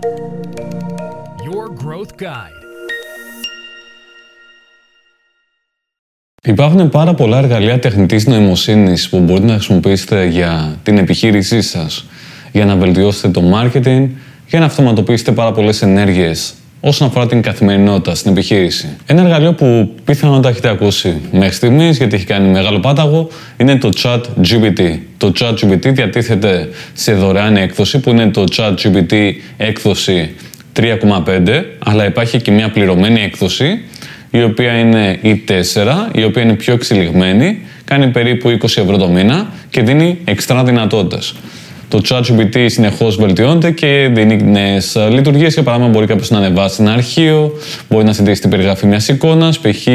Your Growth Guide. Υπάρχουν πάρα πολλά εργαλεία τεχνητής νοημοσύνης που μπορείτε να χρησιμοποιήσετε για την επιχείρησή σας, για να βελτιώσετε το marketing, για να αυτοματοποιήσετε πάρα πολλές ενέργειες όσον αφορά την καθημερινότητα στην επιχείρηση. Ένα εργαλείο που πιθανόν τα έχετε ακούσει μέχρι στιγμής, γιατί έχει κάνει μεγάλο πάταγο, είναι το Chat GPT. Το Chat GPT διατίθεται σε δωρεάν έκδοση που είναι το Chat GPT έκδοση 3,5, αλλά υπάρχει και μια πληρωμένη έκδοση η οποία είναι η 4, η οποία είναι πιο εξελιγμένη, κάνει περίπου 20 ευρώ το μήνα και δίνει εξτρά δυνατότητες. Το ChatGPT συνεχώς βελτιώνεται και δίνεις νέε λειτουργίες. Για παράδειγμα, μπορεί κάποιος να ανεβάσει ένα αρχείο, μπορεί να συντηρήσει την περιγραφή μιας εικόνας, π.χ.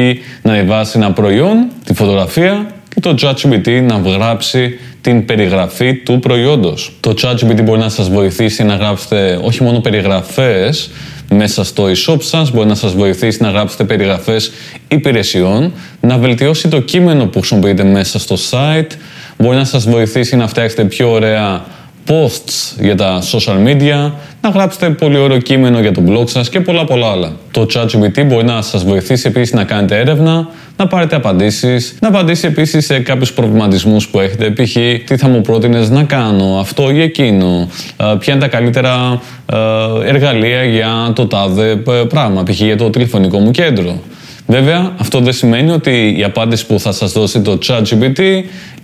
να ανεβάσει ένα προϊόν, τη φωτογραφία και το ChatGPT να γράψει την περιγραφή του προϊόντος. Το ChatGPT μπορεί να σας βοηθήσει να γράψετε όχι μόνο περιγραφές μέσα στο e-shop σας, μπορεί να σας βοηθήσει να γράψετε περιγραφές υπηρεσιών, να βελτιώσει το κείμενο που χρησιμοποιείτε μέσα στο site, μπορεί να σας βοηθήσει να φτιάξετε πιο ωραία posts για τα social media, να γράψετε πολύ ωραίο κείμενο για το blog σας και πολλά πολλά άλλα. Το ChatGPT μπορεί να σας βοηθήσει επίσης να κάνετε έρευνα, να πάρετε απαντήσεις, να απαντήσει επίσης σε κάποιους προβληματισμούς που έχετε, π.χ. τι θα μου πρότεινες να κάνω, αυτό ή εκείνο, ποια είναι τα καλύτερα εργαλεία για το τάδε πράγμα, π.χ. για το τηλεφωνικό μου κέντρο. Βέβαια, αυτό δεν σημαίνει ότι η απάντηση που θα σας δώσει το ChatGPT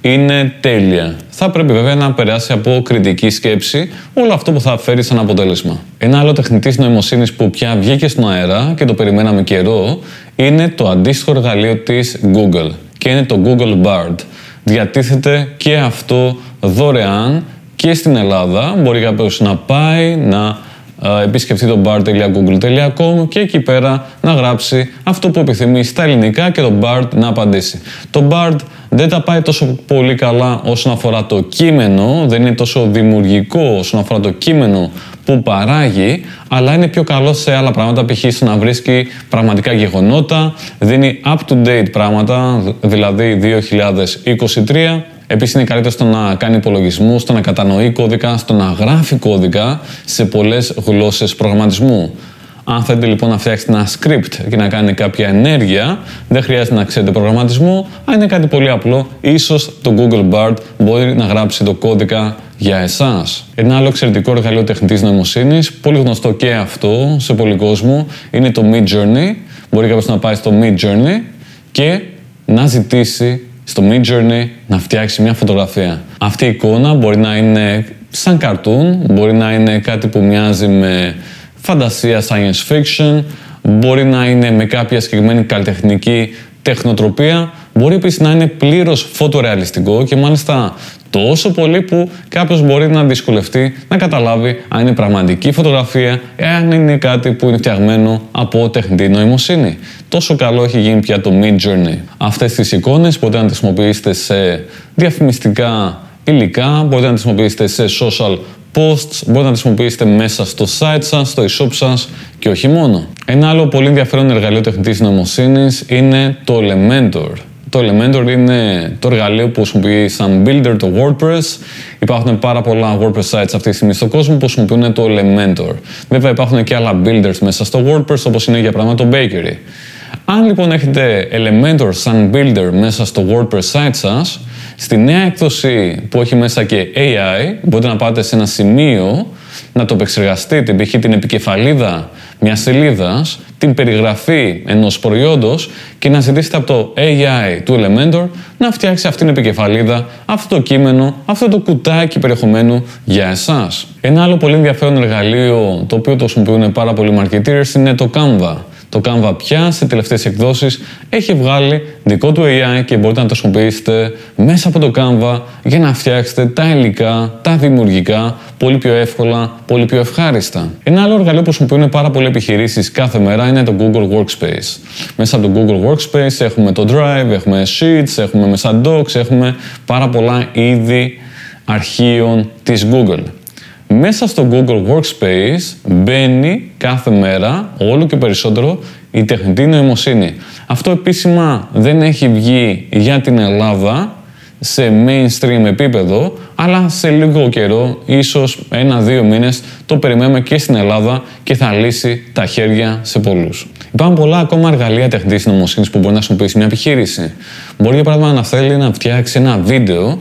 είναι τέλεια. Θα πρέπει βέβαια να περάσει από κριτική σκέψη όλο αυτό που θα φέρει σαν αποτέλεσμα. Ένα άλλο τεχνητή νοημοσύνης που πια βγήκε στον αέρα και το περιμέναμε καιρό είναι το αντίστοιχο εργαλείο της Google και είναι το Google Bard. Διατίθεται και αυτό δωρεάν και στην Ελλάδα. Μπορεί κάποιος να πάει να επισκεφτεί το bar.google.com και εκεί πέρα να γράψει αυτό που επιθυμεί στα ελληνικά και το Bard να απαντήσει. Το Bard δεν τα πάει τόσο πολύ καλά όσον αφορά το κείμενο, δεν είναι τόσο δημιουργικό όσον αφορά το κείμενο που παράγει, αλλά είναι πιο καλό σε άλλα πράγματα, π.χ. στο να βρίσκει πραγματικά γεγονότα, δίνει up-to-date πράγματα, δηλαδή 2023, Επίσης, είναι καλύτερο στο να κάνει υπολογισμού, στο να κατανοεί κώδικα, στο να γράφει κώδικα σε πολλές γλώσσες προγραμματισμού. Αν θέλετε λοιπόν να φτιάξετε ένα script και να κάνει κάποια ενέργεια, δεν χρειάζεται να ξέρετε προγραμματισμό, αν είναι κάτι πολύ απλό, ίσως το Google Bard μπορεί να γράψει το κώδικα για εσάς. Ένα άλλο εξαιρετικό εργαλείο τεχνητής νοημοσύνης, πολύ γνωστό και αυτό σε πολλοί κόσμο, είναι το Mid Journey. Μπορεί κάποιος να πάει στο Mid Journey και να ζητήσει στο Mid Journey να φτιάξει μια φωτογραφία. Αυτή η εικόνα μπορεί να είναι σαν καρτούν, μπορεί να είναι κάτι που μοιάζει με φαντασία science fiction, μπορεί να είναι με κάποια συγκεκριμένη καλλιτεχνική τεχνοτροπία, μπορεί επίσης να είναι πλήρως φωτορεαλιστικό και μάλιστα τόσο πολύ που κάποιος μπορεί να δυσκολευτεί να καταλάβει αν είναι πραγματική φωτογραφία ή αν είναι κάτι που είναι φτιαγμένο από τεχνητή νοημοσύνη. Τόσο καλό έχει γίνει πια το Mid Journey. Αυτές τις εικόνες μπορείτε να τις χρησιμοποιήσετε σε διαφημιστικά υλικά, μπορείτε να τις χρησιμοποιήσετε σε social posts, μπορείτε να τις χρησιμοποιήσετε μέσα στο site σας, στο e-shop σας και όχι μόνο. Ένα άλλο πολύ ενδιαφέρον εργαλείο τεχνητής νοημοσύνης είναι το Elementor. Το Elementor είναι το εργαλείο που χρησιμοποιεί σαν builder το WordPress. Υπάρχουν πάρα πολλά WordPress sites αυτή τη στιγμή στον κόσμο που χρησιμοποιούν το Elementor. Βέβαια υπάρχουν και άλλα builders μέσα στο WordPress όπως είναι για παράδειγμα το Bakery. Αν λοιπόν έχετε Elementor σαν builder μέσα στο WordPress site σας, στη νέα έκδοση που έχει μέσα και AI, μπορείτε να πάτε σε ένα σημείο να το επεξεργαστείτε, π.χ. την επικεφαλίδα μιας σελίδας, την περιγραφή ενός προϊόντος και να ζητήσετε από το AI του Elementor να φτιάξει αυτήν την επικεφαλίδα, αυτό το κείμενο, αυτό το κουτάκι περιεχομένου για εσάς. Ένα άλλο πολύ ενδιαφέρον εργαλείο το οποίο το χρησιμοποιούν πάρα πολλοί marketers είναι το Canva. Το Canva πια σε τελευταίες εκδόσεις έχει βγάλει δικό του AI και μπορείτε να το χρησιμοποιήσετε μέσα από το Canva για να φτιάξετε τα υλικά, τα δημιουργικά πολύ πιο εύκολα, πολύ πιο ευχάριστα. Ένα άλλο εργαλείο που χρησιμοποιούν πάρα πολλοί επιχειρήσεις κάθε μέρα είναι το Google Workspace. Μέσα από το Google Workspace έχουμε το Drive, έχουμε Sheets, έχουμε μέσα Docs, έχουμε πάρα πολλά είδη αρχείων της Google. Μέσα στο Google Workspace μπαίνει κάθε μέρα όλο και περισσότερο η τεχνητή νοημοσύνη. Αυτό επίσημα δεν έχει βγει για την Ελλάδα, σε mainstream επίπεδο, αλλά σε λίγο καιρό, ίσως ένα-δύο μήνες, το περιμένουμε και στην Ελλάδα και θα λύσει τα χέρια σε πολλούς. Υπάρχουν πολλά ακόμα εργαλεία τεχνητής νοημοσύνης που μπορεί να χρησιμοποιήσει μια επιχείρηση. Μπορεί για παράδειγμα να θέλει να φτιάξει ένα βίντεο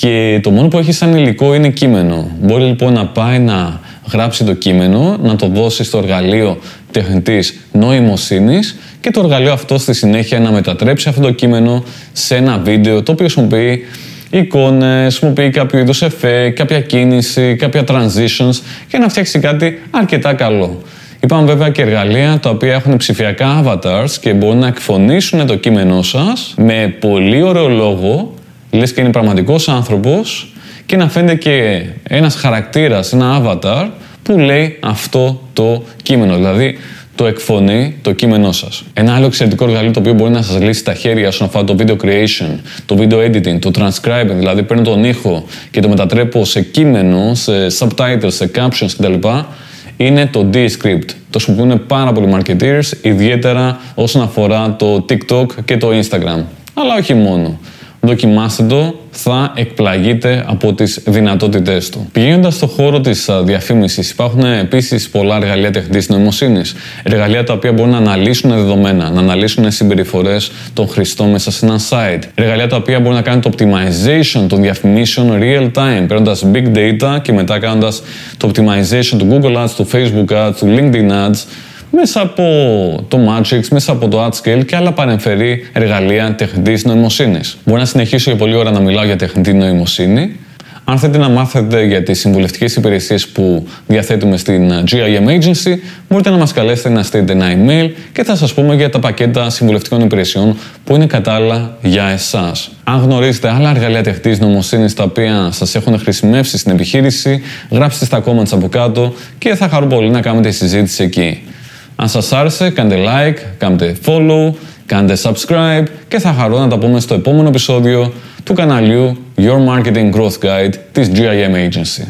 και το μόνο που έχει σαν υλικό είναι κείμενο. Μπορεί λοιπόν να πάει να γράψει το κείμενο, να το δώσει στο εργαλείο τεχνητής νοημοσύνης και το εργαλείο αυτό στη συνέχεια να μετατρέψει αυτό το κείμενο σε ένα βίντεο το οποίο χρησιμοποιεί εικόνες, χρησιμοποιεί κάποιο είδους εφέ, κάποια κίνηση, κάποια transitions και να φτιάξει κάτι αρκετά καλό. Υπάρχουν βέβαια και εργαλεία τα οποία έχουν ψηφιακά avatars και μπορούν να εκφωνήσουν το κείμενό σας με πολύ ωραίο λόγο, λες και είναι πραγματικός άνθρωπος και να φαίνεται και ένας χαρακτήρας, ένα avatar που λέει αυτό το κείμενο. Δηλαδή το εκφωνεί το κείμενό σας. Ένα άλλο εξαιρετικό εργαλείο το οποίο μπορεί να σας λύσει τα χέρια όσον αφορά το video creation, το video editing, το transcribing, δηλαδή παίρνω τον ήχο και το μετατρέπω σε κείμενο, σε subtitles, σε captions κτλ. Είναι το Descript. Το χρησιμοποιούν πάρα πολλοί marketers, ιδιαίτερα όσον αφορά το TikTok και το Instagram. Αλλά όχι μόνο δοκιμάστε το, θα εκπλαγείτε από τις δυνατότητές του. Πηγαίνοντας στο χώρο της διαφήμισης υπάρχουν επίσης πολλά εργαλεία τεχνητής νοημοσύνης. Εργαλεία τα οποία μπορούν να αναλύσουν δεδομένα, να αναλύσουν συμπεριφορές των χρηστών μέσα σε ένα site. Εργαλεία τα οποία μπορούν να κάνουν το optimization των διαφημίσεων real time, παίρνοντας big data και μετά κάνοντας το optimization του Google Ads, του Facebook Ads, του LinkedIn Ads, μέσα από το Matrix, μέσα από το AdScale και άλλα παρεμφερή εργαλεία τεχνητής νοημοσύνης. Μπορώ να συνεχίσω για πολλή ώρα να μιλάω για τεχνητή νοημοσύνη. Αν θέλετε να μάθετε για τις συμβουλευτικές υπηρεσίες που διαθέτουμε στην GIM Agency, μπορείτε να μας καλέσετε να στείλετε ένα email και θα σας πούμε για τα πακέτα συμβουλευτικών υπηρεσιών που είναι κατάλληλα για εσάς. Αν γνωρίζετε άλλα εργαλεία τεχνητής νοημοσύνης τα οποία σας έχουν χρησιμεύσει στην επιχείρηση, γράψτε στα comments από κάτω και θα χαρώ πολύ να κάνετε συζήτηση εκεί. Αν σας άρεσε, κάντε like, κάντε follow, κάντε subscribe και θα χαρώ να τα πούμε στο επόμενο επεισόδιο του καναλιού Your Marketing Growth Guide της GIM Agency.